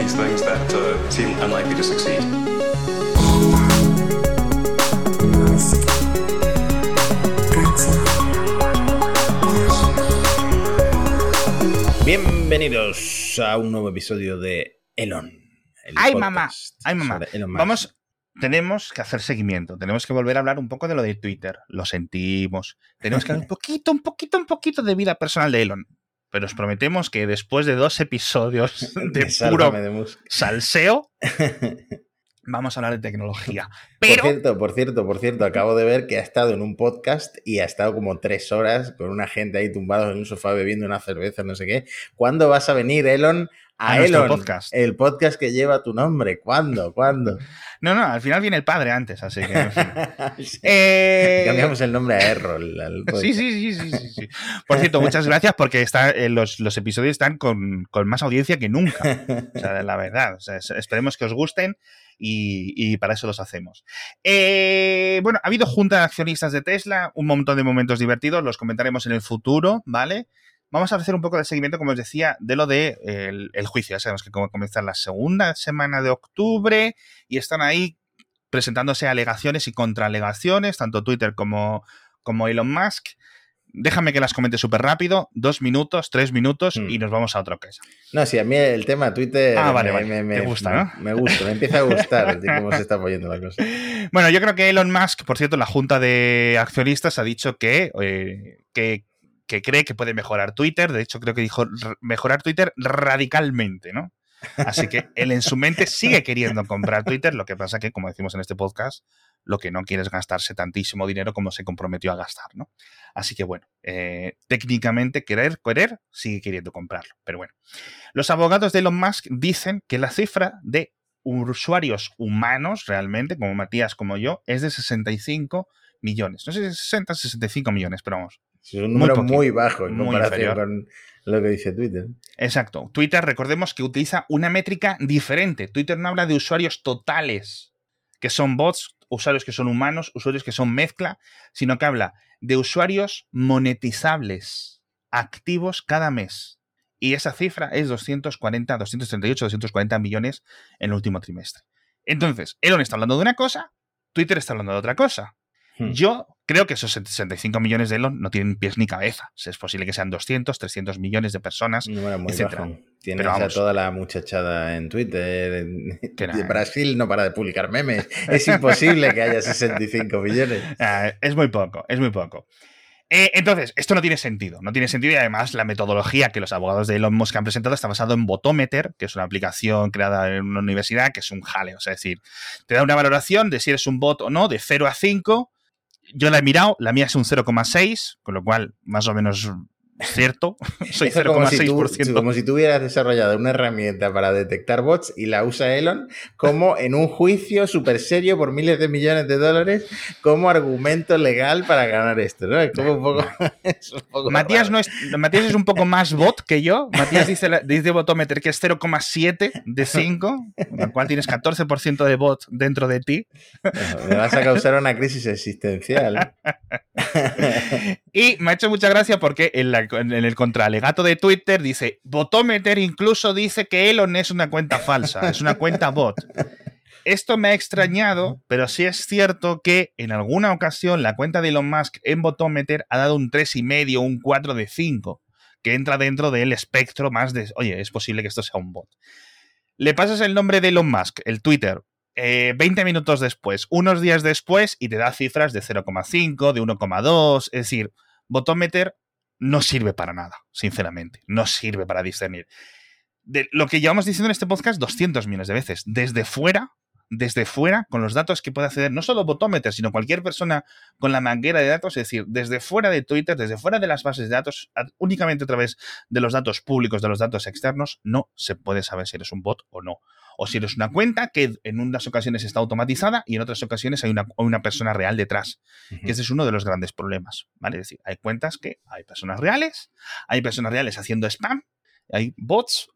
these things that uh, seem unlikely to succeed. Bienvenidos a un nuevo episodio de Elon. el ¡Ay, mamá! ¡Ay, mamá! Vamos, tenemos que hacer seguimiento, tenemos que volver a hablar un poco de lo de Twitter. Lo sentimos. Tenemos que hablar un poquito, un poquito, un poquito de vida personal de Elon. Pero os prometemos que después de dos episodios de puro de salseo, vamos a hablar de tecnología. Por cierto, por cierto, por cierto, acabo de ver que ha estado en un podcast y ha estado como tres horas con una gente ahí tumbados en un sofá bebiendo una cerveza, no sé qué. ¿Cuándo vas a venir, Elon? A, A Elon, podcast. el podcast que lleva tu nombre. ¿Cuándo? ¿Cuándo? no, no, al final viene el padre antes, así que. en fin. Sí. Eh, Cambiamos el nombre a Errol. Sí, sí, sí, sí, sí, sí. Por cierto, muchas gracias porque está, eh, los, los episodios están con, con más audiencia que nunca. O sea, la verdad. O sea, es- esperemos que os gusten y, y para eso los hacemos. Eh, bueno, ha habido junta de accionistas de Tesla, un montón de momentos divertidos, los comentaremos en el futuro, ¿vale? Vamos a hacer un poco de seguimiento, como os decía, de lo de el, el juicio. Ya sabemos que comienza la segunda semana de octubre y están ahí presentándose alegaciones y contraalegaciones, tanto Twitter como, como Elon Musk. Déjame que las comente súper rápido, dos minutos, tres minutos Hmm. y nos vamos a otra cosa. No, sí, a mí el tema Twitter Ah, vale, me, vale. me- me- Te gusta, me- ¿no? me gusta, me empieza a gustar cómo se está apoyando la cosa. Bueno, yo creo que Elon Musk, por cierto, la junta de accionistas ha dicho que, eh, que, que cree que puede mejorar Twitter. De hecho, creo que dijo mejorar Twitter radicalmente, ¿no? Así que él en su mente sigue queriendo comprar Twitter. Lo que pasa que, como decimos en este podcast, lo que no quiere es gastarse tantísimo dinero como se comprometió a gastar, ¿no? Así que bueno, eh, técnicamente querer, querer, sigue queriendo comprarlo. Pero bueno, los abogados de Elon Musk dicen que la cifra de usuarios humanos realmente, como Matías, como yo, es de 65 millones. No sé si es 60 65 millones, pero vamos. Es un número muy, bajo en muy comparación inferior. con lo que dice Twitter. Exacto. Twitter, recordemos que utiliza una métrica diferente. Twitter no habla de usuarios totales, que son bots, usuarios que son humanos, usuarios que son mezcla, sino que habla de usuarios monetizables, activos cada mes. Y esa cifra es 240, 238, 240 millones en el último trimestre. Entonces, Elon está hablando de una cosa, Twitter está hablando de otra cosa. Hmm. Yo creo que esos 65 millones de Elon no tienen pies ni cabeza. Es posible que sean 200, 300 millones de personas. Número muy etcétera. bajo. Tienes Pero a vamos. toda la muchachada en Twitter. En, de. Brasil no para de publicar memes. Es imposible que haya 65 millones. Ah, es muy poco, es muy poco. Eh, entonces, esto no tiene sentido. No tiene sentido y además la metodología que los abogados de Elon Musk han presentado está basado en Botometer, que es una aplicación creada en una universidad que es un jaleo. Es decir, te da una valoración de si eres un bot o no, de 0 a 5. Yo la he mirado, la mía es un 0,6, con lo cual más o menos cierto. Soy Eso como si, tú, 0,6%. como si tú hubieras desarrollado una herramienta para detectar bots y la usa Elon como en un juicio súper serio por miles de millones de dólares como argumento legal para ganar esto, ¿no? Es como un poco... es un poco Matías, no es, Matías es un poco más bot que yo. Matías dice, la- dice Botometer que es 0,7 de 5, con lo cual tienes 14% de bot dentro de ti. Me vas a causar una crisis existencial. Y me ha hecho mucha gracia porque en, la- en el contraalegato de Twitter dice, Botometer incluso dice que Elon es una cuenta falsa, es una cuenta bot. Esto me ha extrañado, pero sí es cierto que en alguna ocasión la cuenta de Elon Musk en Botometer ha dado un 3,5, un 4 de 5, que entra dentro del espectro más de, oye, es posible que esto sea un bot. Le pasas el nombre de Elon Musk, el Twitter, eh, 20 minutos después, unos días después, y te da cifras de 0,5, de 1,2, es decir, Botometer no sirve para nada, sinceramente, no sirve para discernir. De lo que llevamos diciendo en este podcast 200 millones de veces, desde fuera, desde fuera, con los datos que puede acceder no solo Botometer, sino cualquier persona con la manguera de datos, es decir, desde fuera de Twitter, desde fuera de las bases de datos, únicamente a través de los datos públicos, de los datos externos, no se puede saber si eres un bot o no. O si eres una cuenta que en unas ocasiones está automatizada y en otras ocasiones hay una, una persona real detrás que ese es uno de los grandes problemas, ¿vale? Es decir, hay cuentas que hay personas reales, hay personas reales haciendo spam, hay bots,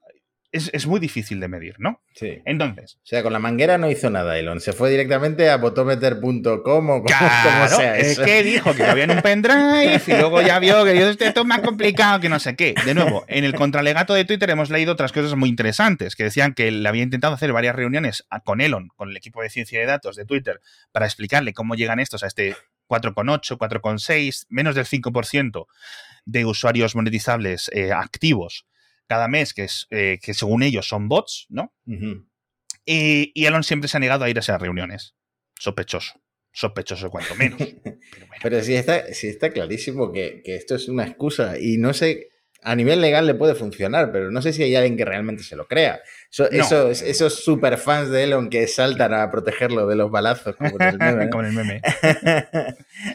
es, muy difícil de medir, ¿no? Sí. Entonces. O sea, con la manguera no hizo nada Elon. Se fue directamente a botometer.com o como, sea. Es que dijo que había en un pendrive y luego ya vio que esto es más complicado que no sé qué. De nuevo, en el contralegato de Twitter hemos leído otras cosas muy interesantes, que decían que él había intentado hacer varias reuniones con Elon, con el equipo de ciencia de datos de Twitter, para explicarle cómo llegan estos a este 4,8, 4,6, menos del 5% de usuarios monetizables eh, activos cada mes, que, es, eh, que según ellos son bots, ¿no? y, Elon siempre se ha negado a ir a esas reuniones. Sospechoso. Sospechoso cuanto menos. Pero, sí, está, está clarísimo que, esto es una excusa y no sé, a nivel legal le puede funcionar, pero no sé si hay alguien que realmente se lo crea. esos, esos superfans de Elon que saltan a protegerlo de los balazos, como el meme. como el meme.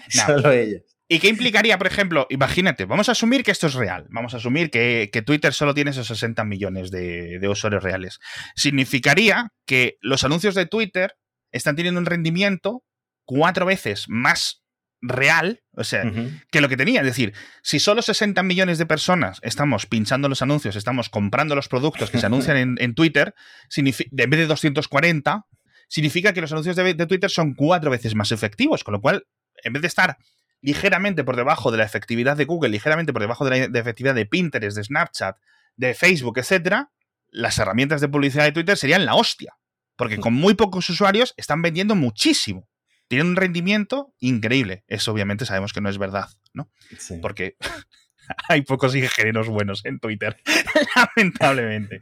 Solo ellos. ¿Y qué implicaría, por ejemplo? Imagínate, vamos a asumir que esto es real. Vamos a asumir que, Twitter solo tiene esos 60 millones de, usuarios reales. Significaría que los anuncios de Twitter están teniendo un rendimiento cuatro veces más real, o sea, que lo que tenía. Es decir, si solo 60 millones de personas estamos pinchando los anuncios, estamos comprando los productos que se anuncian en, Twitter, en vez de 240, significa que los anuncios de, de Twitter son cuatro veces más efectivos, con lo cual, en vez de estar ligeramente por debajo de la efectividad de Google, ligeramente por debajo de la efectividad de Pinterest, de Snapchat, de Facebook, etcétera, las herramientas de publicidad de Twitter serían la hostia. Porque con muy pocos usuarios están vendiendo muchísimo. Tienen un rendimiento increíble. Eso obviamente sabemos que no es verdad, ¿no? Porque hay pocos ingenieros buenos en Twitter, lamentablemente.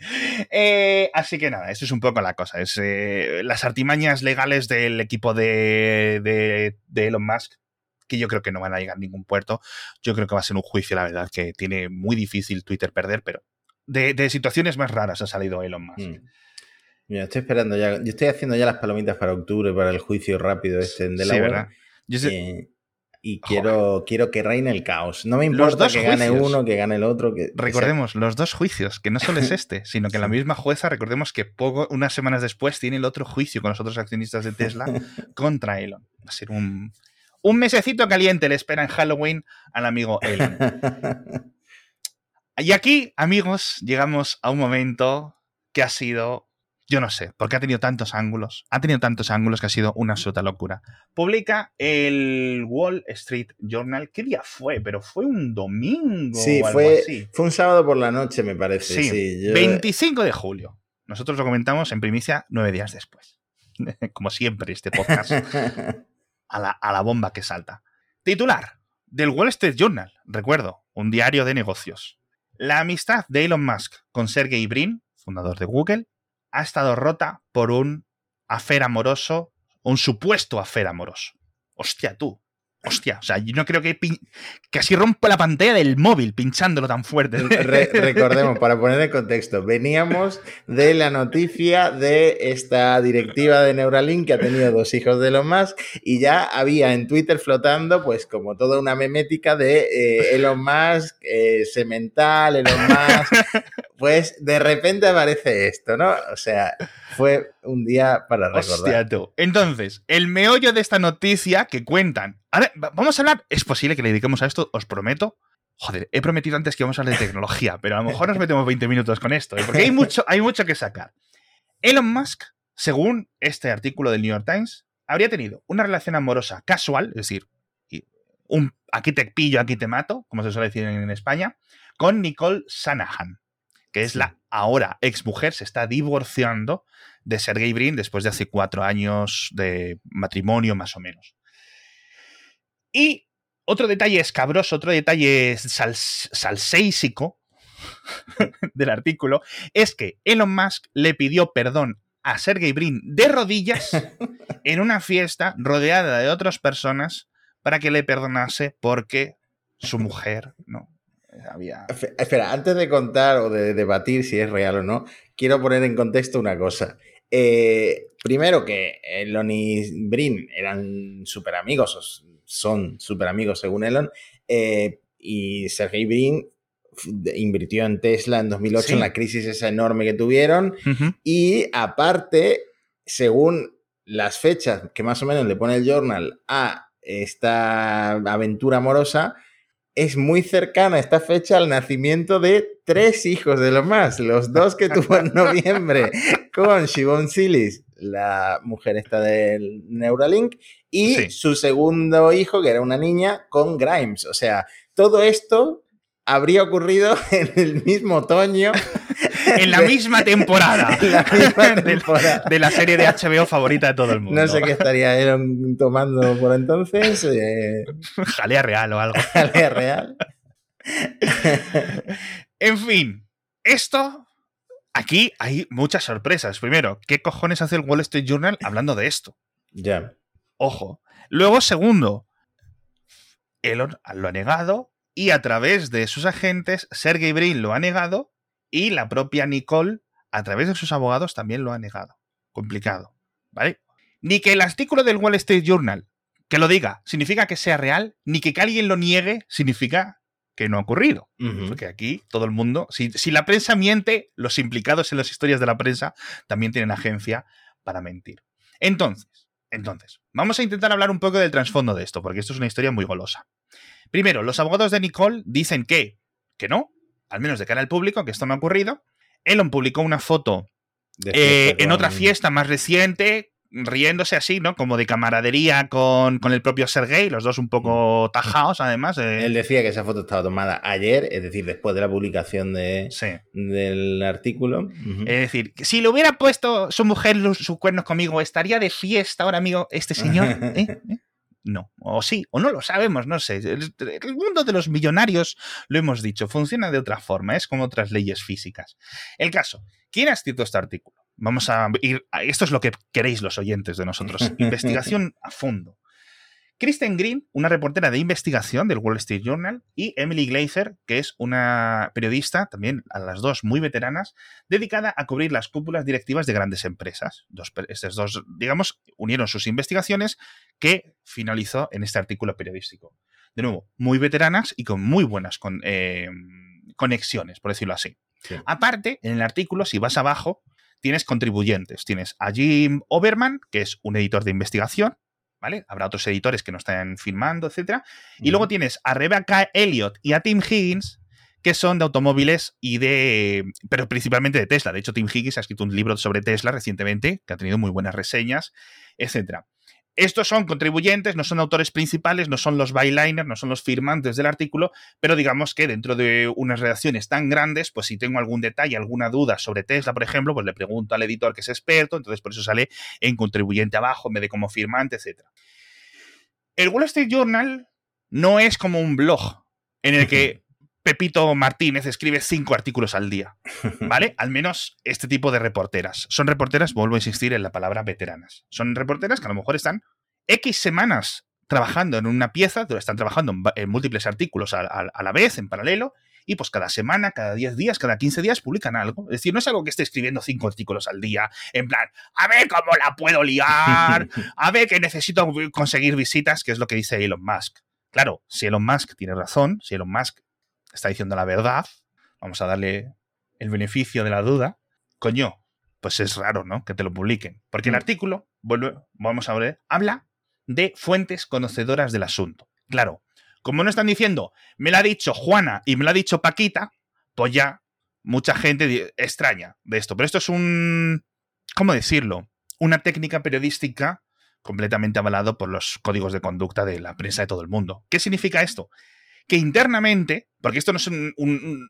Eh, así que nada, eso es un poco la cosa. Es eh, las artimañas legales del equipo de, de Elon Musk que yo creo que no van a llegar a ningún puerto. Yo creo que va a ser un juicio, la verdad, que tiene muy difícil Twitter perder, pero de, situaciones más raras ha salido Elon Musk. Mm. Mira, estoy esperando ya. Yo estoy haciendo ya las palomitas para octubre, para el juicio rápido este en Delaware. Sí, y quiero, quiero que reine el caos. No me importa que gane uno, que gane el otro. Que, recordemos, los dos juicios, que no solo es este, sino que la misma jueza, recordemos que poco, unas semanas después tiene el otro juicio con los otros accionistas de Tesla contra Elon. Va a ser un, un mesecito caliente le espera en Halloween al amigo Elon. y aquí, amigos, llegamos a un momento que ha sido, yo no sé, porque ha tenido tantos ángulos, ha tenido tantos ángulos que ha sido una absoluta locura. Publica el Wall Street Journal, ¿qué día fue? Pero fue un domingo. Sí, fue, fue un sábado por la noche, me parece. Sí, 25 de julio. Nosotros lo comentamos en primicia nueve días después. Como siempre, este podcast. a la, bomba que salta. Titular del Wall Street Journal, recuerdo, un diario de negocios. La amistad de Elon Musk con Sergey Brin, fundador de Google, ha estado rota por un afer amoroso, un supuesto afer amoroso. Hostia, tú. Hostia, o sea, yo no creo que casi rompa la pantalla del móvil pinchándolo tan fuerte. recordemos, para poner en contexto, veníamos de la noticia de esta directiva de Neuralink que ha tenido dos hijos de Elon Musk y ya había en Twitter flotando, pues como toda una memética de eh, Elon Musk, eh, semental, Elon Musk. Pues de repente aparece esto, ¿no? O sea, fue un día para recordar. Hostia, tú. Entonces, el meollo de esta noticia que cuentan. Ahora, vamos a hablar. Es posible que le dediquemos a esto, os prometo. Joder, he prometido antes que íbamos a hablar de tecnología, pero a lo mejor nos metemos 20 minutos con esto, ¿eh? porque hay mucho, hay mucho que sacar. Elon Musk, según este artículo del New York Times, habría tenido una relación amorosa casual, es decir, un aquí te pillo, aquí te mato, como se suele decir en España, con Nicole Sanahan que es la ahora exmujer, se está divorciando de Sergey Brin después de hace cuatro años de matrimonio, más o menos. Y otro detalle escabroso, otro detalle sal, salséisico del artículo, es que Elon Musk le pidió perdón a Sergey Brin de rodillas en una fiesta rodeada de otras personas para que le perdonase porque su mujer no Espera, antes de contar o de debatir si es real o no, quiero poner en contexto una cosa. Eh, primero que Elon y Brin eran súper amigos, son súper amigos según Elon, eh, y Sergey Brin invirtió en Tesla en 2008 en la crisis esa enorme que tuvieron, y aparte, según las fechas que más o menos le pone el journal a esta aventura amorosa, es muy cercana esta fecha al nacimiento de tres hijos de Elon Musk. Los dos que tuvo en noviembre con Shibon Silis, la mujer esta del Neuralink, y Sí. su segundo hijo, que era una niña, con Grimes. O sea, todo esto habría ocurrido en el mismo otoño. En la misma temporada. en la misma de, temporada. de la serie de HBO favorita de todo el mundo. No sé qué estaría Elon tomando por entonces. Eh, Jalea real o algo. jalea real. En fin, esto. Aquí hay muchas sorpresas. Primero, ¿qué cojones hace el Wall Street Journal hablando de esto? Ya. Ojo. Luego, segundo, Elon lo ha negado y a través de sus agentes, Sergey Brin lo ha negado y la propia Nicole, a través de sus abogados, también lo ha negado. Complicado. ¿Vale? Ni que el artículo del Wall Street Journal que lo diga significa que sea real, ni que, que alguien lo niegue significa que no ha ocurrido. Porque aquí todo el mundo, si, si la prensa miente, los implicados en las historias de la prensa también tienen agencia para mentir. Entonces, entonces, vamos a intentar hablar un poco del trasfondo de esto, porque esto es una historia muy golosa. Primero, los abogados de Nicole dicen que, que no, al menos de cara al público, que esto no ha ocurrido. Elon publicó una foto eh, en otra fiesta más reciente, riéndose así, ¿no? Como de camaradería con, con el propio Sergey, los dos un poco tajados, además. eh, Él decía que esa foto estaba tomada ayer, es decir, después de la publicación de, sí. del artículo. Es decir, si le hubiera puesto su mujer los- sus cuernos conmigo, ¿estaría de fiesta ahora, amigo, este señor? ¿Eh? No, o sí, o no lo sabemos, no sé. El, el mundo de los millonarios, lo hemos dicho, funciona de otra forma, es como otras leyes físicas. El caso, ¿quién ha escrito este artículo? Vamos a ir, a- esto es lo que queréis los oyentes de nosotros, investigación a fondo. Kristen Green, una reportera de investigación del Wall Street Journal, y Emily Glazer, que es una periodista, también a las dos muy veteranas, dedicada a cubrir las cúpulas directivas de grandes empresas. Dos, estas dos, digamos, unieron sus investigaciones que finalizó en este artículo periodístico. De nuevo, muy veteranas y con muy buenas con- eh, conexiones, por decirlo así. Sí. Aparte, en el artículo, si vas abajo, tienes contribuyentes. Tienes a Jim Oberman, que es un editor de investigación, ¿vale? Habrá otros editores que no están filmando, etcétera. Y luego tienes a Rebecca Elliott y a Tim Higgins, que son de automóviles y de. pero principalmente de Tesla. De hecho, Tim Higgins ha escrito un libro sobre Tesla recientemente, que ha tenido muy buenas reseñas, etcétera. Estos son contribuyentes, no son autores principales, no son los byliners, no son los firmantes del artículo, pero digamos que dentro de unas redacciones tan grandes, pues si tengo algún detalle, alguna duda sobre Tesla, por ejemplo, pues le pregunto al editor que es experto, entonces por eso sale en contribuyente abajo vez de como firmante, etcétera. El Wall Street Journal no es como un blog en el que Pepito Martínez escribe cinco artículos al día, ¿vale? Al menos este tipo de reporteras. Son reporteras, vuelvo a insistir en la palabra veteranas. Son reporteras que a lo mejor están X semanas trabajando en una pieza, están trabajando en, múltiples artículos a, a- a la vez, en paralelo, y pues cada semana, cada 10 días, cada 15 días publican algo. Es decir, no es algo que esté escribiendo cinco artículos al día, en plan, a ver cómo la puedo liar, a ver que necesito conseguir visitas, que es lo que dice Elon Musk. Claro, si Elon Musk tiene razón, si Elon Musk está diciendo la verdad, vamos a darle el beneficio de la duda, coño, pues es raro, ¿no? Que te lo publiquen. Porque el Mm. artículo, vuelve, vamos a ver, habla de fuentes conocedoras del asunto. Claro, como no están diciendo, me lo ha dicho Juana y me lo ha dicho Paquita, pues ya mucha gente extraña de esto. Pero esto es un, ¿cómo decirlo? Una técnica periodística completamente avalado por los códigos de conducta de la prensa de todo el mundo. ¿Qué significa esto? Que internamente, porque esto no es un,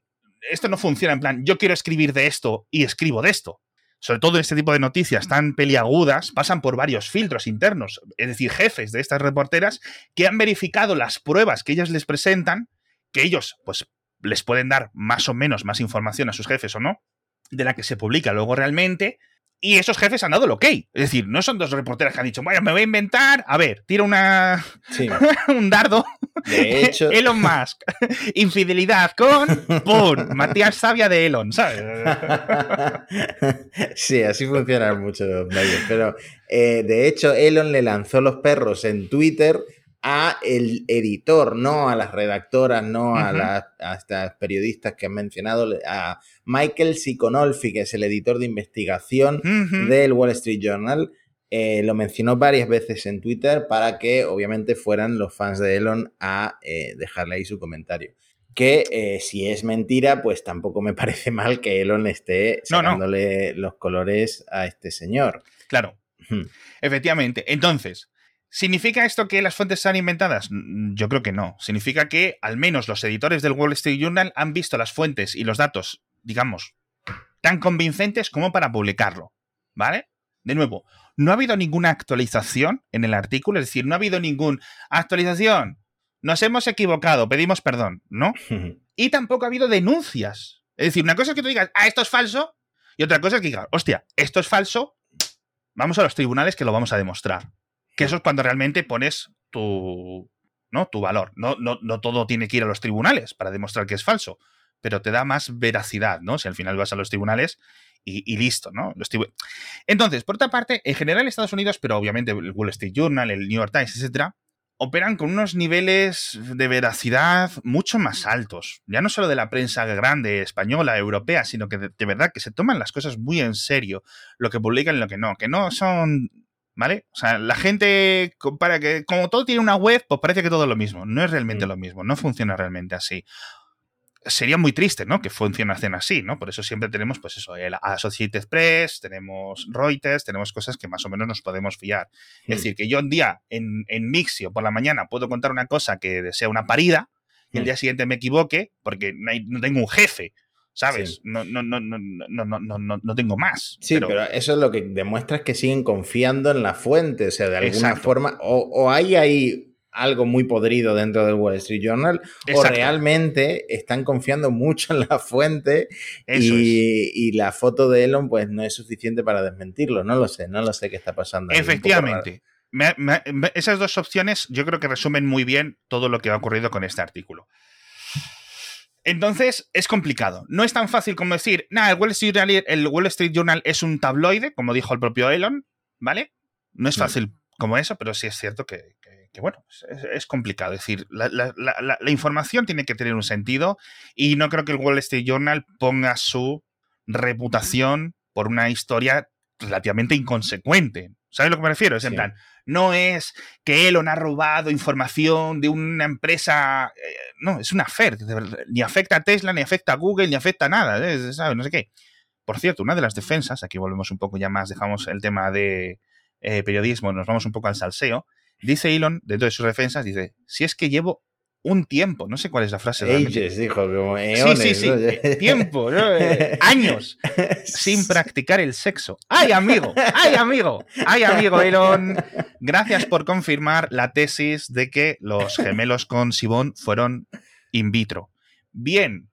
esto no funciona en plan, yo quiero escribir de esto y escribo de esto. Sobre todo en este tipo de noticias tan peliagudas, pasan por varios filtros internos, es decir, jefes de estas reporteras que han verificado las pruebas que ellas les presentan, que ellos, pues, les pueden dar más o menos más información a sus jefes o no, de la que se publica luego realmente, y esos jefes han dado el ok. Es decir, no son dos reporteras que han dicho, bueno, me voy a inventar, a ver, tira una, Sí. un dardo, De hecho, Elon Musk, infidelidad con, ¡pum! Matías Sabia de Elon, ¿sabes? sí, así funcionan muchos medios. Pero eh, de hecho, Elon le lanzó los perros en Twitter a el editor, no a las redactoras, no a, las, a estas periodistas que han mencionado, a Michael Siconolfi, que es el editor de investigación del Wall Street Journal, eh, lo mencionó varias veces en Twitter para que obviamente fueran los fans de Elon a eh, dejarle ahí su comentario. Que eh, si es mentira, pues tampoco me parece mal que Elon esté No, no. sacándole los colores a este señor. Claro, efectivamente. Entonces, ¿significa esto que las fuentes están inventadas? Yo creo que no. Significa que al menos los editores del Wall Street Journal han visto las fuentes y los datos, digamos, tan convincentes como para publicarlo. ¿Vale? De nuevo, no ha habido ninguna actualización en el artículo, es decir, no ha habido ninguna actualización. Nos hemos equivocado, pedimos perdón, ¿no? Y tampoco ha habido denuncias. Es decir, una cosa es que tú digas, ah, esto es falso, y otra cosa es que digas, hostia, esto es falso, vamos a los tribunales que lo vamos a demostrar. Que eso es cuando realmente pones tu, ¿no? tu valor. No, no, no todo tiene que ir a los tribunales para demostrar que es falso, pero te da más veracidad, ¿no? Si al final vas a los tribunales y, y listo, ¿no? Entonces, por otra parte, en general Estados Unidos, pero obviamente el Wall Street Journal, el New York Times, etcétera, operan con unos niveles de veracidad mucho más altos. Ya no solo de la prensa grande, española, europea, sino que de, de verdad que se toman las cosas muy en serio, lo que publican y lo que no, que no son... ¿Vale? O sea, la gente compara que como todo tiene una web, pues parece que todo es lo mismo. No es realmente Mm. lo mismo, no funciona realmente así. Sería muy triste, ¿no? Que funcionasen así, ¿no? Por eso siempre tenemos, pues eso, el Associated Press, tenemos Reuters, tenemos cosas que más o menos nos podemos fiar. Mm. Es decir, que yo un día en, en Mixio por la mañana puedo contar una cosa que sea una parida y el Mm. día siguiente me equivoque porque no, hay- no tengo un jefe, ¿sabes? No, no, no, no, no, no, no, no tengo más. Sí, pero... eso es lo que demuestra es que siguen confiando en la fuente, o sea, de alguna forma, o, o, hay ahí algo muy podrido dentro del Wall Street Journal, o realmente están confiando mucho en la fuente y, la foto de Elon pues no es suficiente para desmentirlo, no lo sé, no lo sé qué está pasando. Efectivamente. Me, esas dos opciones yo creo que resumen muy bien todo lo que ha ocurrido con este artículo. Entonces, es complicado. No es tan fácil como decir, nada, el Wall Street Journal, el Wall Street Journal es un tabloide, como dijo el propio Elon, ¿vale? No es fácil como eso, pero sí es cierto que, que- que, bueno, es, es complicado. Es decir, la, la- la- la- la información tiene que tener un sentido y no creo que el Wall Street Journal ponga su reputación por una historia relativamente inconsecuente. ¿Sabes a lo que me refiero? Es en Sí. plan, no es que Elon ha robado información de una empresa. eh, no, es una verdad, Ni afecta a Tesla, ni afecta a Google, ni afecta a nada. ¿eh? ¿Sabes? No sé qué. Por cierto, una de las defensas, aquí volvemos un poco ya más, dejamos el tema de eh, periodismo, nos vamos un poco al salseo. Dice Elon, dentro de sus defensas, dice: Si es que llevo un tiempo, no sé cuál es la frase. Ages, dijo, como Sí, eones. sí, sí. ¿no? eh, Tiempo, ¿no? Eh, años sin practicar el sexo. ¡Ay, amigo! ¡Ay, amigo! ¡Ay, amigo Elon! Gracias por confirmar la tesis de que los gemelos con Sibón fueron in vitro. Bien,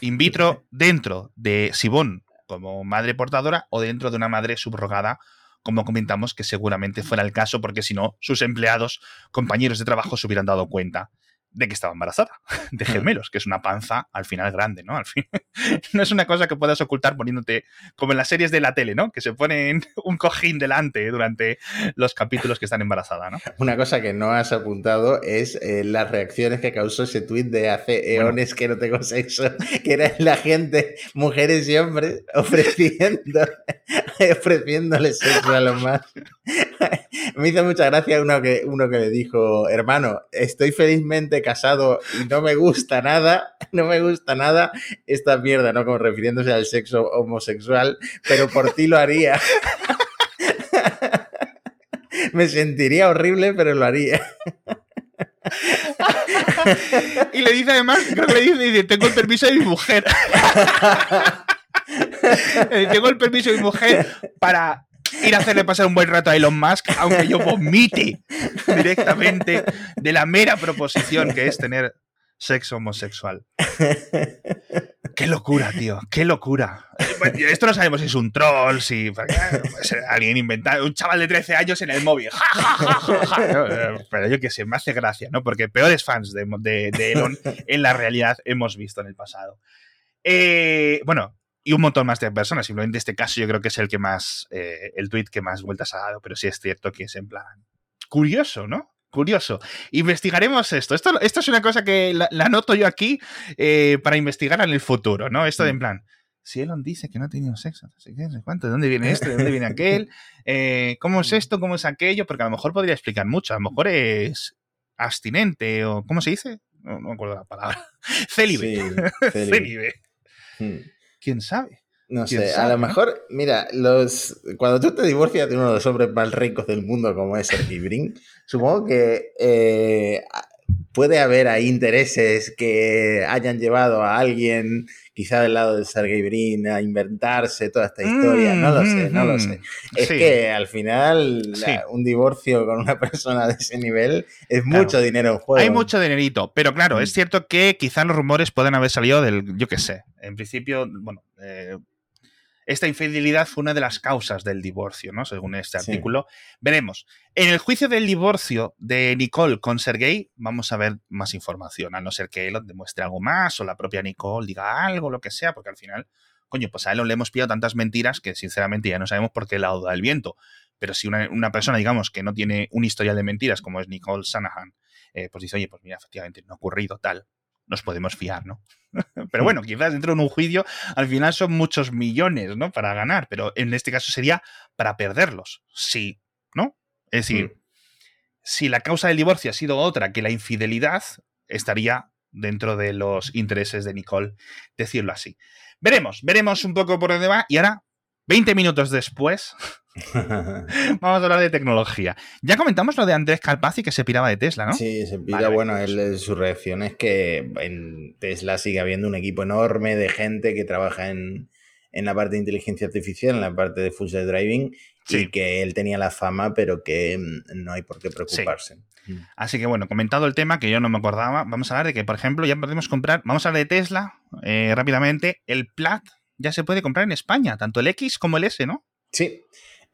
in vitro dentro de Sibón como madre portadora o dentro de una madre subrogada, como comentamos que seguramente fuera el caso, porque si no, sus empleados, compañeros de trabajo se hubieran dado cuenta de que estaba embarazada, de gemelos, que es una panza al final grande, ¿no? Al fin, no es una cosa que puedas ocultar poniéndote como en las series de la tele, ¿no? Que se ponen un cojín delante durante los capítulos que están embarazada, ¿no? Una cosa que no has apuntado es eh, las reacciones que causó ese tuit de hace eones que no tengo sexo, que era la gente, mujeres y hombres, ofreciendo, ofreciéndole sexo a los más. Me hizo mucha gracia uno que, uno que le dijo, hermano, estoy felizmente casado y no me gusta nada, no me gusta nada esta mierda, ¿no? Como refiriéndose al sexo homosexual, pero por ti lo haría. Me sentiría horrible, pero lo haría. Y le dice además, creo que le dice, dice, tengo el permiso de mi mujer. Eh, tengo el permiso de mi mujer para ir a hacerle pasar un buen rato a Elon Musk, aunque yo vomite directamente de la mera proposición que es tener sexo homosexual. Qué locura, tío, qué locura. Esto no sabemos si es un troll, si puede ser alguien inventado, un chaval de 13 años en el móvil. Ja, ja, ja, ja, ja. Pero yo que sé, me hace gracia, ¿no? Porque peores fans de, de- de Elon en la realidad hemos visto en el pasado. Eh, bueno, y un montón más de personas. Simplemente este caso yo creo que es el que más, eh, el tweet que más vueltas ha dado, pero sí es cierto que es en plan curioso, ¿no? Curioso. Investigaremos esto. Esto, esto es una cosa que la, la anoto yo aquí eh, para investigar en el futuro, ¿no? Esto de en plan, si Elon dice que no ha tenido sexo, no sé qué, no sé cuánto, ¿de dónde viene esto? ¿De dónde viene aquel? Eh, ¿Cómo es esto? ¿Cómo es aquello? Porque a lo mejor podría explicar mucho. A lo mejor es abstinente o ¿cómo se dice? No, no me acuerdo la palabra. Célibe. Sí, célibe. Célibe. Hmm. ¿Quién sabe? No ¿Quién sé, a lo no? mejor, mira, los cuando tú te divorcias de uno de los hombres más ricos del mundo como es Sergey Brin, supongo que eh, puede haber ahí intereses que hayan llevado a alguien, quizá del lado de Sergey Brin, a inventarse toda esta historia. No lo sé, no lo sé. Es Sí. que al final la- un divorcio con una persona de ese nivel es mucho dinero en juego. Hay mucho dinerito, pero claro, Mm. es cierto que quizás los rumores pueden haber salido del, yo qué sé, en principio, bueno, eh, esta infidelidad fue una de las causas del divorcio, ¿no? Según este Sí. artículo. Veremos. En el juicio del divorcio de Nicole con Sergey, vamos a ver más información, a no ser que Elon demuestre algo más o la propia Nicole diga algo, lo que sea, porque al final, coño, pues a Elon le hemos pillado tantas mentiras que sinceramente ya no sabemos por qué lado da el viento. Pero si una, una persona, digamos, que no tiene un historial de mentiras, como es Nicole Shanahan, eh, pues dice, oye, pues mira, efectivamente no ha ocurrido tal, nos podemos fiar, ¿no? pero bueno, quizás dentro de un juicio al final son muchos millones, ¿no? Para ganar, pero en este caso sería para perderlos, sí, ¿no? Es decir, si la causa del divorcio ha sido otra que la infidelidad, estaría dentro de los intereses de Nicole, decirlo así. Veremos, veremos un poco por dónde va y ahora, 20 minutos después, vamos a hablar de tecnología. Ya comentamos lo de Andrés Carpazzi que se piraba de Tesla, ¿no? Sí, se pira, Vale, bueno, pues. él, eh, su reacción es que en Tesla sigue habiendo un equipo enorme de gente que trabaja en, en la parte de inteligencia artificial, en la parte de full self driving, Sí. y que él tenía la fama, pero que mm, no hay por qué preocuparse. Mm. Así que bueno, comentado el tema que yo no me acordaba, vamos a hablar de que, por ejemplo, ya podemos comprar, vamos a hablar de Tesla eh, rápidamente, el Plat ya se puede comprar en España, tanto el X como el S, ¿no? Sí.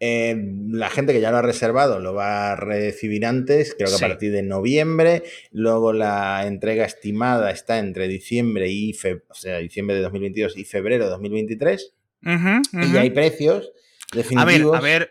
Eh, la gente que ya lo ha reservado lo va a recibir antes, creo que Sí. a partir de noviembre. Luego la entrega estimada está entre diciembre y fe- o sea, diciembre de 2022 y febrero de 2023. Ujú, Y ujú. ya hay precios A ver, definitivos. a ver,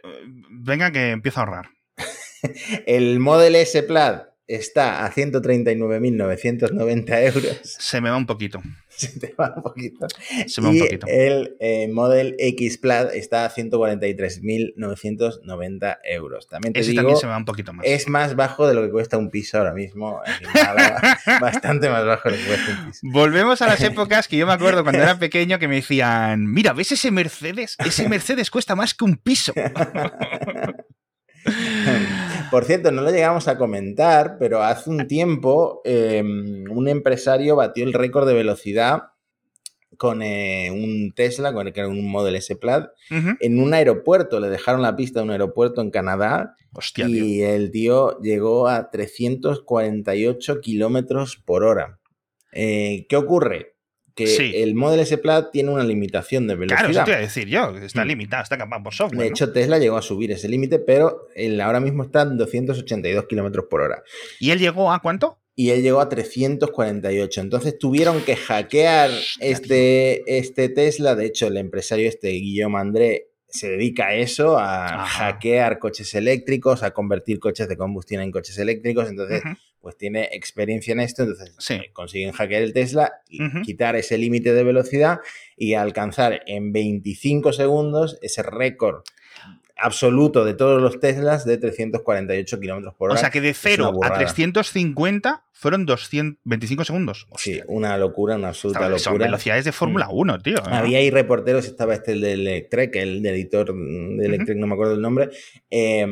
venga que empiezo a ahorrar. El Model S Plaid está a 139.990 euros. Se me va un poquito. Se te va un poquito. Se me va y un poquito. el eh, Model X Plaid está a 143.990 euros. También te Ese digo, también se me va un poquito más. es más bajo de lo que cuesta un piso ahora mismo. Bastante más bajo de lo que cuesta un piso. Volvemos a las épocas que yo me acuerdo cuando era pequeño que me decían, mira, ¿ves ese Mercedes? Ese Mercedes cuesta más que un piso. Por cierto, no lo llegamos a comentar, pero hace un tiempo eh, un empresario batió el récord de velocidad con eh, un Tesla, con el que era un Model S Plaid, en un aeropuerto. Le dejaron la pista a un aeropuerto en Canadá Hostia, tío. y el tío llegó a 348 kilómetros por hora. Eh, ¿Qué ocurre? Que Sí. el Model S Plaid tiene una limitación de velocidad. Claro, eso te iba a decir yo. Está Mm. limitado, está capaz por software. De ¿no? hecho, Tesla llegó a subir ese límite, pero el ahora mismo está en 282 kilómetros por hora. ¿Y él llegó a cuánto? Y él llegó a 348. Entonces tuvieron que hackear Hostia, este, este Tesla. De hecho, el empresario este, Guillaume André, se dedica a eso, a Ajá. hackear coches eléctricos, a convertir coches de combustión en coches eléctricos. Entonces. Pues tiene experiencia en esto. Entonces, Sí. eh, consiguen hackear el Tesla, y quitar ese límite de velocidad y alcanzar en 25 segundos ese récord absoluto de todos los Teslas de 348 kilómetros por O hora. sea que de una 0 a burrada. 350 fueron 225 segundos. Sí, una locura, una absoluta Son- Son locura. Mm. velocidades de Fórmula 1, tío. ¿no? Había ahí reporteros, estaba este el de Electrek, el de editor de Electrek, no me acuerdo el nombre. eh,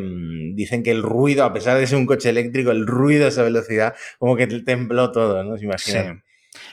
dicen que el ruido, a pesar de ser un coche eléctrico, el ruido a esa velocidad, como que tembló todo, ¿no? ¿Se Sí.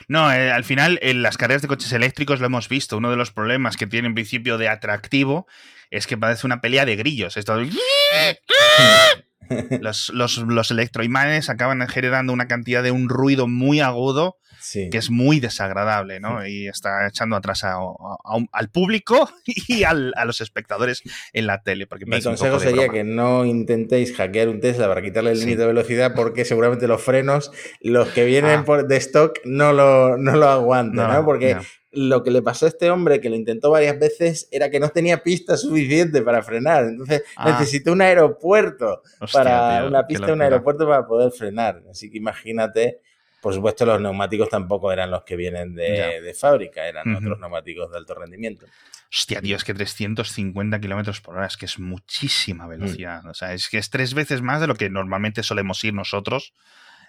No, eh, al final en las carreras de coches eléctricos lo hemos visto. Uno de los problemas que tiene en principio de atractivo es que parece una pelea de grillos. Esto... los, los, los electroimanes acaban generando una cantidad de un ruido muy agudo Sí. que es muy desagradable, ¿no? Y está echando atrás a- a- a un- al público y al- a los espectadores en la tele. Porque Mi consejo sería broma. que no intentéis hackear un Tesla para quitarle el Sí. límite de velocidad porque seguramente los frenos, los que vienen Ah. por, de stock, no lo, no lo aguantan, ¿no? No, Porque no. lo que le pasó a este hombre, que lo intentó varias veces, era que no tenía pista suficiente para frenar. Entonces Ah. necesitó un aeropuerto Hostia, para tío, una pista, un aeropuerto para poder frenar. Así que imagínate Por supuesto, los neumáticos tampoco eran los que vienen de, de fábrica, eran otros neumáticos de alto rendimiento. Hostia, tío, es que 350 kilómetros por hora es que es muchísima velocidad. O sea, es que es tres veces más de lo que normalmente solemos ir nosotros.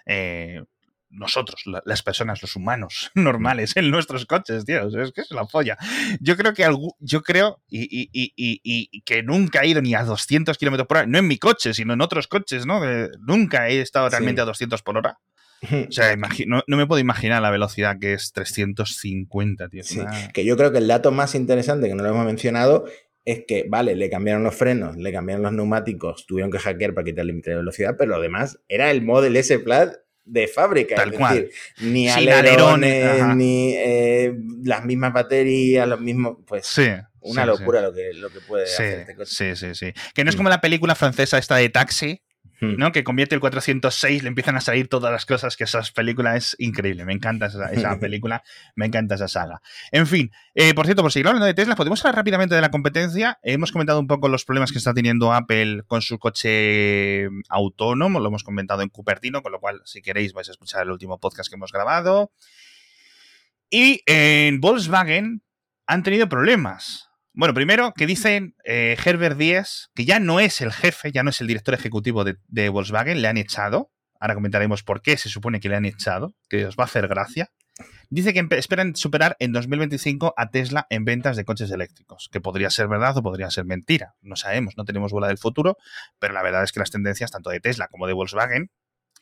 eh, nosotros, la- las personas, los humanos normales en nuestros coches, tío. Es que es la polla. Yo creo que algú- yo creo y, y- y- y- que nunca he ido ni a 200 kilómetros por hora, no en mi coche, sino en otros coches, ¿no? De- nunca he estado realmente Sí. a 200 por hora. O sea, no, no me puedo imaginar la velocidad que es 350, tío. Sí, una- que yo creo que el dato más interesante que no lo hemos mencionado es que, vale, le cambiaron los frenos, le cambiaron los neumáticos, tuvieron que hackear para quitar el límite de velocidad, pero lo demás era el Model S Plaid de fábrica. Tal es cual. decir, ni Sin alerones, ni eh, las mismas baterías, los mismos. Pues Sí. una sí, locura Lo, que, lo que puede hacer este coche. sí, sí, sí. Que no es como la película francesa esta de Taxi, Hmm. ¿no? Que convierte el 406, le empiezan a salir todas las cosas que esas películas es increíble. Me encanta esa, esa película, me encanta esa saga. En fin, eh, por cierto, por seguir hablando de Tesla, podemos hablar rápidamente de la competencia. Hemos comentado un poco los problemas que está teniendo Apple con su coche autónomo, lo hemos comentado en Cupertino, con lo cual, si queréis, vais a escuchar el último podcast que hemos grabado. Y en Volkswagen han tenido problemas. Bueno, primero que dicen eh, Herbert Díez, que ya no es el jefe, ya no es el director ejecutivo de, de Volkswagen, le han echado. Ahora comentaremos por qué se supone que le han echado, que os va a hacer gracia. Dice que esperan superar en 2025 a Tesla en ventas de coches eléctricos, que podría ser verdad o podría ser mentira. No sabemos, no tenemos bola del futuro, pero la verdad es que las tendencias tanto de Tesla como de Volkswagen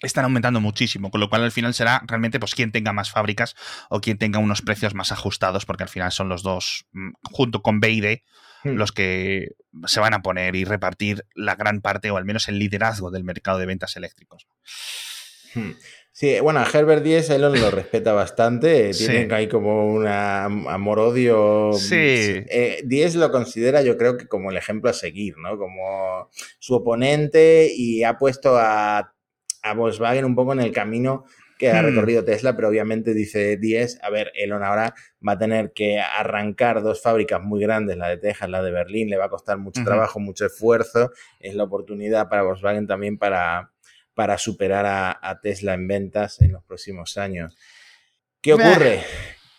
están aumentando muchísimo, con lo cual al final será realmente pues quien tenga más fábricas o quien tenga unos precios más ajustados, porque al final son los dos, mm, junto con BYD, Hmm. los que se van a poner y repartir la gran parte o al menos el liderazgo del mercado de ventas eléctricos. Hmm. Sí, bueno, Herbert Díez Elon lo respeta bastante. Sí. Tienen ahí como un amor-odio. Sí. Eh, Díez lo considera, yo creo que como el ejemplo a seguir, ¿no? Como su oponente y ha puesto a, a Volkswagen un poco en el camino que ha Hmm. recorrido Tesla, pero obviamente dice Díez, a ver, Elon ahora va a tener que arrancar dos fábricas muy grandes, la de Texas, la de Berlín, le va a costar mucho trabajo, mucho esfuerzo, es la oportunidad para Volkswagen también para, para superar a, a Tesla en ventas en los próximos años. ¿Qué ocurre?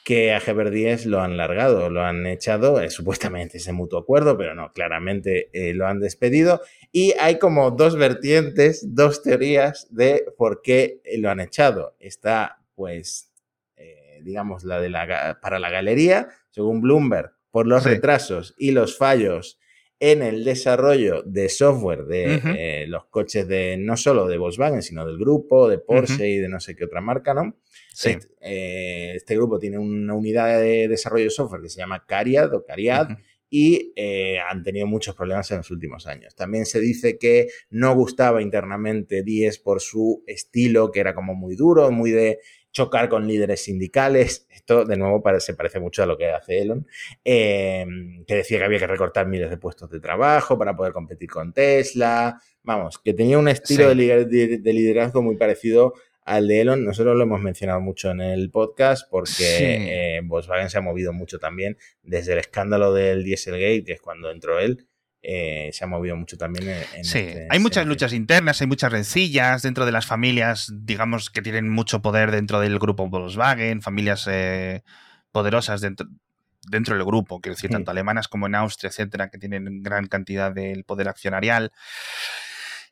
Que a Heber 10 lo han largado, lo han echado, eh, supuestamente ese mutuo acuerdo, pero no, claramente eh, lo han despedido. Y hay como dos vertientes, dos teorías de por qué eh, lo han echado. Está, pues, eh, digamos, la de la para la galería, según Bloomberg, por los Sí. retrasos y los fallos en el desarrollo de software de eh, los coches de no solo de Volkswagen, sino del grupo, de Porsche y de no sé qué otra marca, ¿no? Sí. Este, eh, este grupo tiene una unidad de desarrollo de software que se llama Cariad o Cariad y eh, han tenido muchos problemas en los últimos años. También se dice que no gustaba internamente 10 por su estilo, que era como muy duro, muy de chocar con líderes sindicales. Esto, de nuevo, se parece mucho a lo que hace Elon, eh, que decía que había que recortar miles de puestos de trabajo para poder competir con Tesla. Vamos, que tenía un estilo Sí. de lider- de- de liderazgo muy parecido al de Elon. Nosotros lo hemos mencionado mucho en el podcast porque Sí. eh, Volkswagen se ha movido mucho también desde el escándalo del Dieselgate, que es cuando entró él. Eh, se ha movido mucho también en, en Sí, este hay muchas luchas internas, hay muchas rencillas dentro de las familias, digamos, que tienen mucho poder dentro del grupo Volkswagen, familias eh, poderosas dentro, dentro del grupo, quiero decir, tanto alemanas como en Austria, etcétera, que tienen gran cantidad del poder accionarial.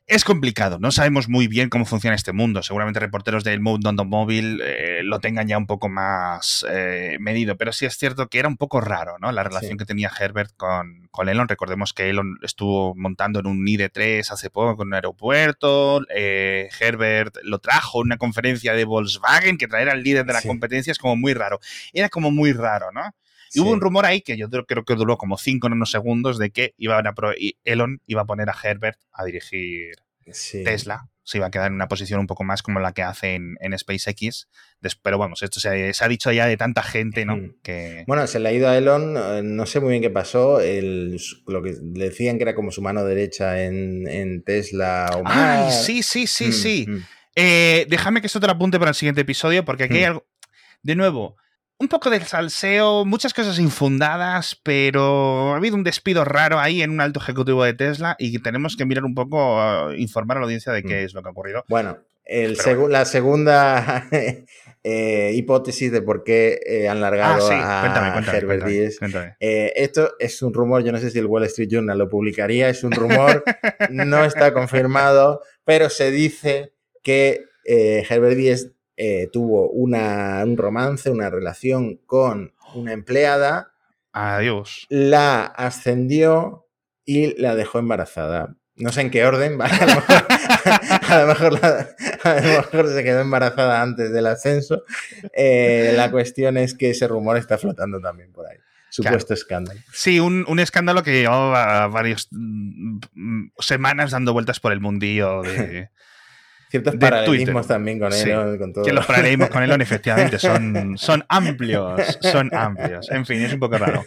Es complicado, no sabemos muy bien cómo funciona este mundo. Seguramente reporteros del Mundo Automóvil eh, lo tengan ya un poco más eh, medido, pero sí es cierto que era un poco raro, ¿no? La relación Sí. que tenía Herbert con, con Elon. Recordemos que Elon estuvo montando en un ID3 hace poco en un aeropuerto. eh, Herbert lo trajo en una conferencia de Volkswagen, que traer al líder de la Sí. competencia es como muy raro. Era como muy raro, ¿no? Y Sí. hubo un rumor ahí que yo creo que duró como cinco segundos de que iban a Elon iba a poner a Herbert a dirigir Sí. Tesla. Se iba a quedar en una posición un poco más como la que hace en, en SpaceX. Pero vamos, esto se, se ha dicho ya de tanta gente, ¿no? Mm. Que. Bueno, se le ha ido a Elon, eh, no sé muy bien qué pasó, el- lo que le decían que era como su mano derecha en, en Tesla o ¡Ay, sí, sí, sí, Mm, sí! mm. Eh, déjame que esto te lo apunte para el siguiente episodio, porque aquí hay Hmm. algo. De nuevo, un poco de salseo, muchas cosas infundadas, pero ha habido un despido raro ahí en un alto ejecutivo de Tesla y tenemos que mirar un poco, eh, informar a la audiencia de qué Hmm. es lo que ha ocurrido. Bueno, el la segunda eh, hipótesis de por qué eh, han largado ah, a Herbert Díez. Eh, esto es un rumor, yo no sé si el Wall Street Journal lo publicaría, es un rumor, no está confirmado, pero se dice que Herbert Díez tuvo una, un romance, una relación con una empleada. Adiós. La ascendió y la dejó embarazada. No sé en qué orden, A lo mejor, se quedó embarazada antes del ascenso. Eh, la cuestión es que ese rumor está flotando también por ahí. Supuesto escándalo. Sí, un, escándalo que llevaba varias mm, semanas dando vueltas por el mundillo de. Ciertos paralelismos también con Elon. Que los paralelismos con Elon, efectivamente, son, son amplios. Son amplios. En fin, es un poco raro.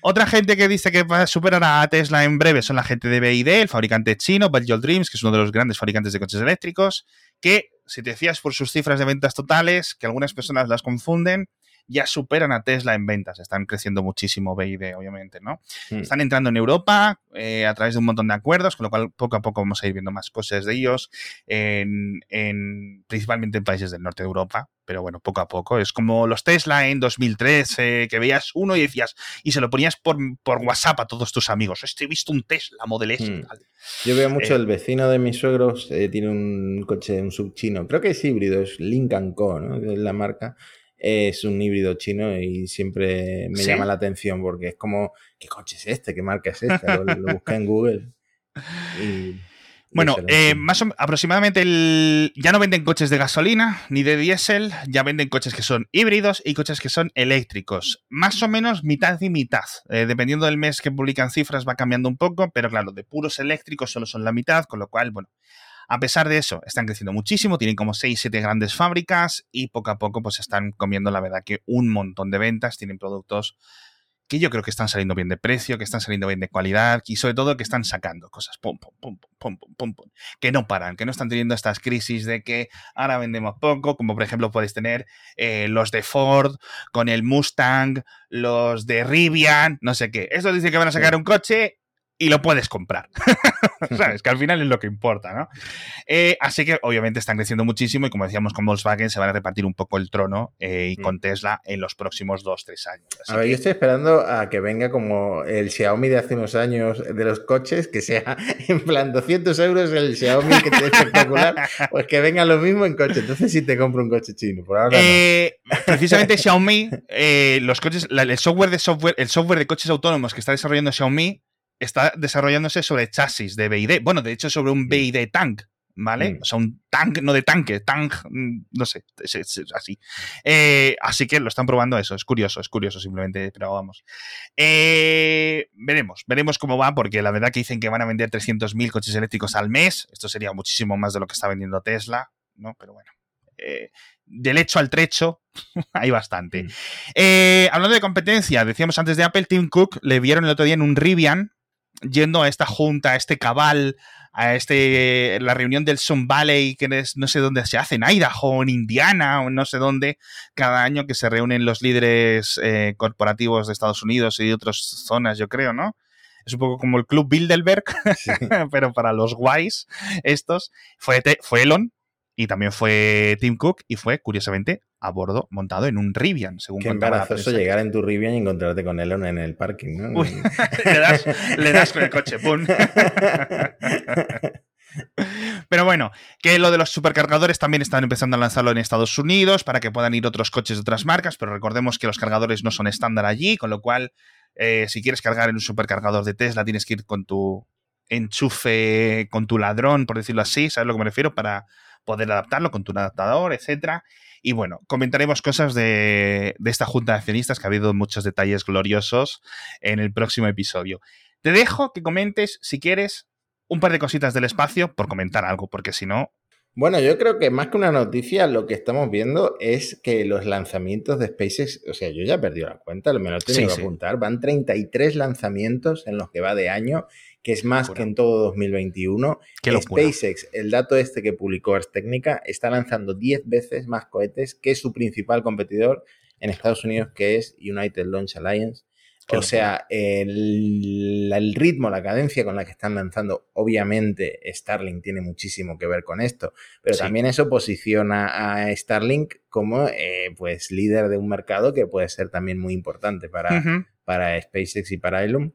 Otra gente que dice que va a superar a Tesla en breve son la gente de BID, el fabricante chino, Bajol Dreams, que es uno de los grandes fabricantes de coches eléctricos, que, si te decías por sus cifras de ventas totales, que algunas personas las confunden, ya superan a Tesla en ventas. Están creciendo muchísimo BID, obviamente, ¿no? Hmm. Están entrando en Europa eh, a través de un montón de acuerdos, con lo cual poco a poco vamos a ir viendo más cosas de ellos, en, principalmente en países del norte de Europa. Pero bueno, poco a poco. Es como los Tesla en 2013, que veías uno y decías, y se lo ponías por, WhatsApp a todos tus amigos. Este he visto un Tesla Model S. Hmm. Yo veo mucho, eh, el vecino de mis suegros eh, tiene un coche, un subchino, creo que es híbrido, es Lincoln Co, ¿no? Es la marca es un híbrido chino y siempre me llama la atención porque es como, ¿qué coche es este? ¿Qué marca es esta? Lo, busqué en Google. bueno, eh, más aproximadamente el, ya no venden coches de gasolina ni de diésel, ya venden coches que son híbridos y coches que son eléctricos. Más o menos mitad y mitad. Eh, dependiendo del mes que publican cifras va cambiando un poco, pero claro, de puros eléctricos solo son la mitad, con lo cual, bueno, a pesar de eso, están creciendo muchísimo, tienen como 6, 7 grandes fábricas y poco a poco pues están comiendo la verdad que un montón de ventas, tienen productos que yo creo que están saliendo bien de precio, que están saliendo bien de calidad y sobre todo que están sacando cosas. Pum, pum, pum, pum, pum, pum, pum, que no paran, que no están teniendo estas crisis de que ahora vendemos poco, como por ejemplo puedes tener eh, los de Ford con el Mustang, los de Rivian, no sé qué. Esto dice que van a sacar un coche y lo puedes comprar. ¿Sabes? Que al final es lo que importa, ¿no? Eh, así que obviamente están creciendo muchísimo y como decíamos con Volkswagen se van a repartir un poco el trono eh, y con mm. Tesla en los próximos 2-3 años. a ver, yo estoy esperando a que venga como el Xiaomi de hace unos años de los coches, que sea en plan 200 euros el Xiaomi que es espectacular, pues que venga lo mismo en coche. Entonces sí te compro un coche chino, por ahora eh, Precisamente Xiaomi, los coches, el software de software, el software de coches autónomos que está desarrollando Xiaomi está desarrollándose sobre chasis de BID. Bueno, de hecho, sobre un BID tank, ¿vale? Mm. O sea, un tank, no de tanque, tank, mm, no sé, es, así. Eh, así que lo están probando eso, es curioso, es curioso simplemente, pero vamos. Eh, veremos, veremos cómo va, porque la verdad que dicen que van a vender 300.000 coches eléctricos al mes, esto sería muchísimo más de lo que está vendiendo Tesla, ¿no? Pero bueno. Eh, del hecho al trecho, hay bastante. Mm. hablando de competencia, decíamos antes de Apple, Tim Cook le vieron el otro día en un Rivian, yendo a esta junta, a este cabal, a este la reunión del Sun Valley, que es, no sé dónde se hace, en Idaho, en Indiana, o no sé dónde, cada año que se reúnen los líderes eh, corporativos de Estados Unidos y de otras zonas, yo creo, ¿no? Es un poco como el Club Bilderberg, pero para los guays estos. Fue, fue Elon, y también fue Tim Cook y fue, curiosamente, a bordo, montado en un Rivian, según Qué embarazoso llegar en tu Rivian y encontrarte con Elon en el parking, ¿no? le, das, con el coche, ¡pum! Pero bueno, que lo de los supercargadores también están empezando a lanzarlo en Estados Unidos para que puedan ir otros coches de otras marcas, pero recordemos que los cargadores no son estándar allí, con lo cual, eh, si quieres cargar en un supercargador de Tesla, tienes que ir con tu enchufe, con tu ladrón, por decirlo así, ¿sabes a lo que me refiero? Para poder adaptarlo con tu adaptador, etcétera. Y bueno, comentaremos cosas de, esta junta de accionistas, que ha habido muchos detalles gloriosos en el próximo episodio. Te dejo que comentes, si quieres, un par de cositas del espacio por comentar algo, porque si no... Bueno, yo creo que más que una noticia, lo que estamos viendo es que los lanzamientos de SpaceX, o sea, yo ya he perdido la cuenta, me lo tengo que apuntar, van 33 lanzamientos en los que va de año que es más que en todo 2021. SpaceX, el dato este que publicó Ars Technica, está lanzando 10 veces más cohetes que su principal competidor en Estados Unidos, que es United Launch Alliance. O sea, el, el, ritmo, la cadencia con la que están lanzando, obviamente Starlink tiene muchísimo que ver con esto, pero Sí. también eso posiciona a Starlink como eh, pues líder de un mercado que puede ser también muy importante para, Ujú. para SpaceX y para Elon.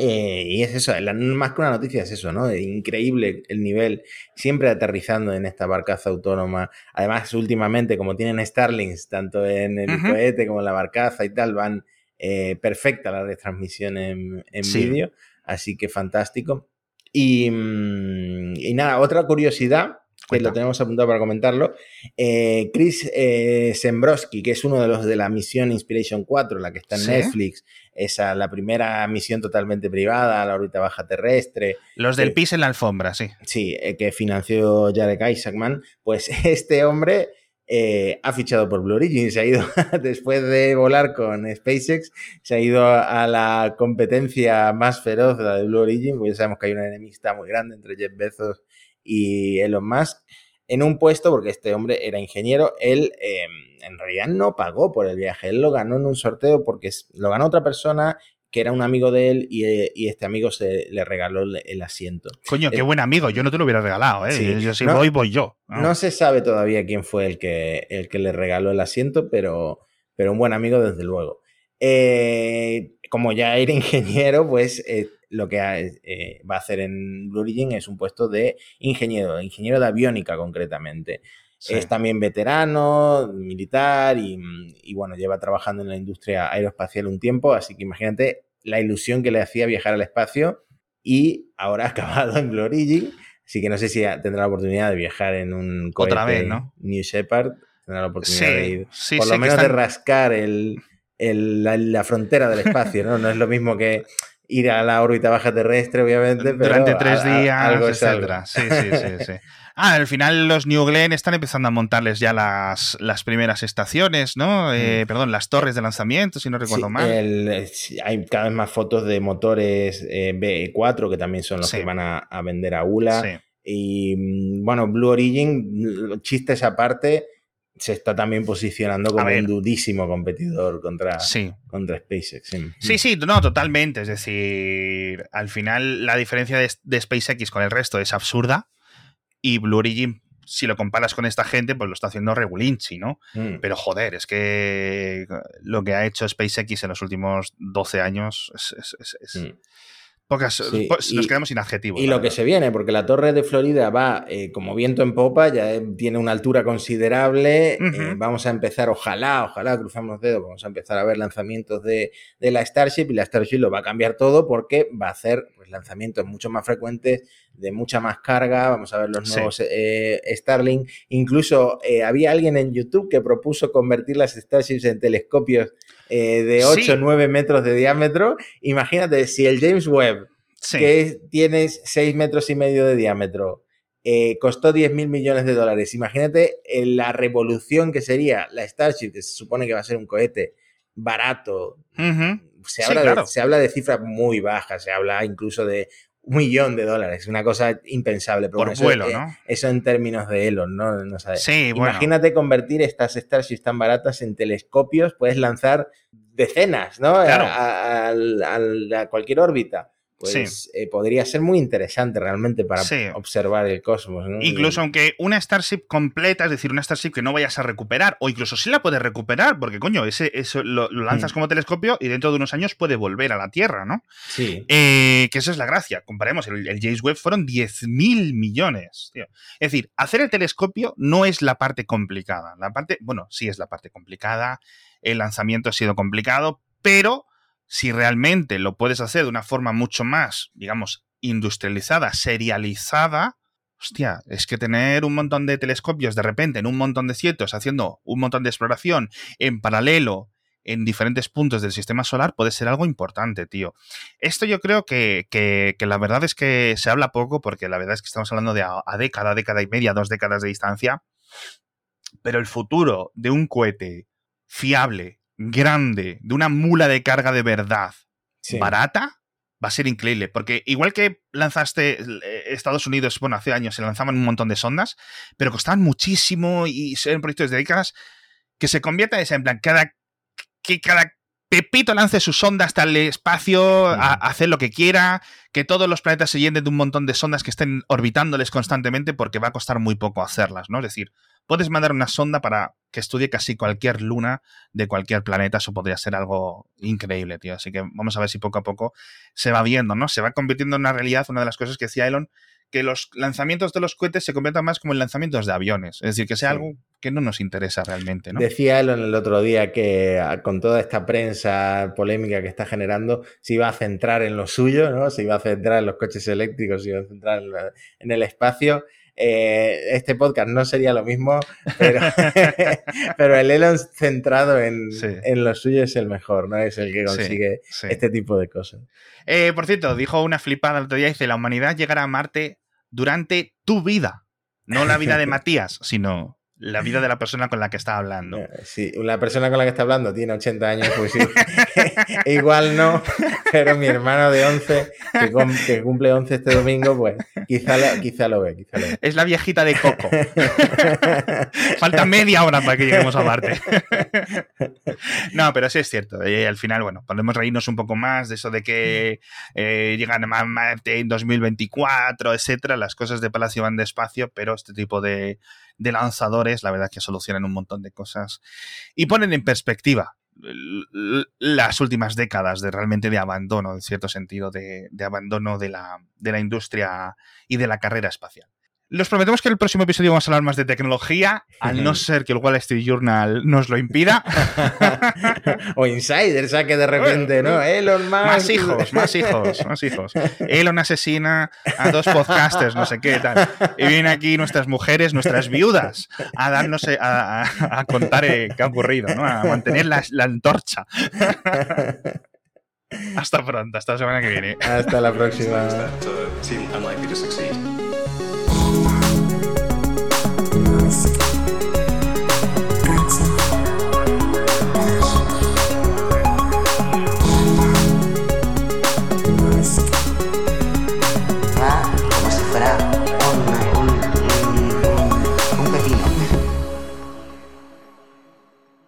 Eh, y es eso, la- más que una noticia es eso, ¿no? Increíble el nivel, siempre aterrizando en esta barcaza autónoma. Además, últimamente, como tienen Starlinks, tanto en el Ujú. cohete como en la barcaza y tal, van eh, perfecta la retransmisión en, en Sí. vídeo, así que fantástico. Y, mm, y nada, otra curiosidad, que lo tenemos apuntado para comentarlo, eh, Chris eh, Sembrowski, que es uno de los de la misión Inspiration 4, la que está en Sí. Netflix, esa, la primera misión totalmente privada la órbita baja terrestre, Los del Sí. pis en la alfombra, sí. sí, eh, que financió Jarek Isaacman, pues este hombre eh, ha fichado por Blue Origin, se ha ido, después de volar con SpaceX, se ha ido a la competencia más feroz, la de Blue Origin, porque ya sabemos que hay una enemistad muy grande entre Jeff Bezos y Elon Musk, en un puesto, porque este hombre era ingeniero, él eh, en realidad no pagó por el viaje, él lo ganó en un sorteo porque lo ganó otra persona que era un amigo de él y, eh, y este amigo se le regaló el, el asiento. Coño, qué Eh, buen amigo. Yo no te lo hubiera regalado, ¿eh? Sí. Yo si No- voy, voy yo. Ah. No se sabe todavía quién fue el que, el que le regaló el asiento, pero, pero un buen amigo desde luego. Eh, como ya era ingeniero, pues eh, lo que eh, va a hacer en Blue Origin es un puesto de ingeniero, ingeniero de aviónica concretamente. Sí. Es también veterano, militar y, y, bueno, lleva trabajando en la industria aeroespacial un tiempo, así que imagínate la ilusión que le hacía viajar al espacio y ahora ha acabado en Blue Origin, así que no sé si tendrá la oportunidad de viajar en un cohete Otra vez, ¿no? New Shepard, tendrá la oportunidad Sí, de ir, sí, por lo menos de rascar el, el- la, la frontera del espacio, ¿no? No es lo mismo que ir a la órbita baja terrestre, obviamente, pero durante tres a- a- días, algo es algo. etcétera. Sí, sí, sí, sí. Ah, al final los New Glenn están empezando a montarles ya las, las primeras estaciones, ¿no? Eh, Perdón, las torres de lanzamiento, si no recuerdo Sí, mal. el- eh, hay cada vez más fotos de motores eh, BE4 que también son los Sí. que van a, a vender a ULA. Sí. Y mm, bueno, Blue Origin, mm, chistes aparte, se está también posicionando como un dudísimo competidor contra, Sí. contra SpaceX. Sí, Sí, sí, no, totalmente. Es decir, al final la diferencia de, de SpaceX con el resto es absurda y Blue Origin, si lo comparas con esta gente, pues lo está haciendo regulinchi, ¿no? Mm. Pero joder, es que lo que ha hecho SpaceX en los últimos 12 años es... es- es- es- Mm. pocas- Sí, pues, nos y- quedamos sin adjetivos. Y lo que se viene, porque la torre de Florida va eh, como viento en popa, ya eh, tiene una altura considerable. Eh, vamos a empezar, ojalá, ojalá, cruzamos los dedos, vamos a empezar a ver lanzamientos de, de la Starship y la Starship lo va a cambiar todo porque va a hacer pues, lanzamientos mucho más frecuentes, de mucha más carga. Vamos a ver los Sí. nuevos eh, Starlink. Incluso eh, había alguien en YouTube que propuso convertir las Starships en telescopios eh, de 8 Sí. o 9 metros de diámetro. Imagínate si el James Webb Sí. que tienes 6 metros y medio de diámetro, costó 10 mil millones de dólares. Imagínate la revolución que sería la Starship, que se supone que va a ser un cohete barato. Se habla, claro. de, se habla de cifras muy bajas, se habla incluso de un millón de dólares, una cosa impensable. Pero Por bueno, eso, vuelo, eh, ¿no? eso en términos de Elon, ¿no? No. Sí, bueno. Imagínate convertir estas Starships tan baratas en telescopios, puedes lanzar decenas, ¿no? Claro. A, a- a- a cualquier órbita. Pues Sí. eh, podría ser muy interesante realmente para Sí. observar el cosmos. ¿no? Incluso Y- aunque una Starship completa, es decir, una Starship que no vayas a recuperar, o incluso sí la puedes recuperar, porque coño, ese, eso lo, lo lanzas Mm. como telescopio y dentro de unos años puede volver a la Tierra, ¿no? Sí. Eh, que esa es la gracia. Comparemos, el, el James Webb fueron 10.000 millones. tío. Es decir, hacer el telescopio no es la parte complicada. La parte, bueno, sí es la parte complicada. El lanzamiento ha sido complicado, pero si realmente lo puedes hacer de una forma mucho más, digamos, industrializada, serializada, hostia, es que tener un montón de telescopios de repente en un montón de sitios haciendo un montón de exploración en paralelo en diferentes puntos del sistema solar puede ser algo importante, tío. Esto yo creo que, que- que la verdad es que se habla poco porque la verdad es que estamos hablando de a, a década, década y media, dos décadas de distancia, pero el futuro de un cohete fiable, grande, de una mula de carga de verdad, sí. barata, va a ser increíble. Porque igual que lanzaste eh, Estados Unidos, bueno, hace años se lanzaban un montón de sondas, pero costaban muchísimo y eran proyectos de décadas, que se convierta en en plan, cada, que cada Pepito lance su sonda hasta el espacio, a, hacer lo que quiera, que todos los planetas se llenen de un montón de sondas que estén orbitándoles constantemente porque va a costar muy poco hacerlas, ¿no? Es decir, puedes mandar una sonda para que estudie casi cualquier luna de cualquier planeta, eso podría ser algo increíble, tío. Así que vamos a ver si poco a poco se va viendo, ¿no? Se va convirtiendo en una realidad, una de las cosas que decía Elon, que los lanzamientos de los cohetes se conviertan más como en lanzamientos de aviones. Es decir, que sea algo que no nos interesa realmente. ¿no? Decía Elon el otro día que ah, con toda esta prensa polémica que está generando, se iba a centrar en lo suyo, ¿no? Se iba a centrar en los coches eléctricos, se iba a centrar en, el espacio. Eh, este podcast no sería lo mismo, pero, pero el Elon centrado en, en, lo suyo es el mejor, ¿no? Es el que consigue este tipo de cosas. Eh, por cierto, dijo una flipada el otro día, dice, la humanidad llegará a Marte durante tu vida. No la vida de Matías, sino la vida de la persona con la que está hablando. Eh, sí, la persona con la que está hablando tiene 80 años, pues sí. Igual no, pero mi hermano de 11, que, cumple 11 este domingo, pues quizá lo, quizá lo ve, quizá lo ve. Es la viejita de Coco. Falta media hora para que lleguemos a Marte. no, pero sí es cierto. Y al final, bueno, podemos reírnos un poco más de eso de que eh, llegan a Marte en 2024, etcétera. Las cosas de Palacio van despacio, pero este tipo de de lanzadores, la verdad que solucionan un montón de cosas y ponen en perspectiva las últimas décadas de realmente de abandono, en cierto sentido, de, de abandono de la, de la industria y de la carrera espacial. Los prometemos que en el próximo episodio vamos a hablar más de tecnología, al no ser que el Wall Street Journal nos lo impida. o Insider saque de repente, ¿no? Elon Musk. Más hijos, más hijos, más hijos. Elon asesina a dos podcasters, no sé qué tal. Y vienen aquí nuestras mujeres, nuestras viudas, a darnos, a, contar eh, qué ha ocurrido, ¿no? A mantener la, la antorcha. hasta pronto, hasta la semana que viene. Hasta la próxima.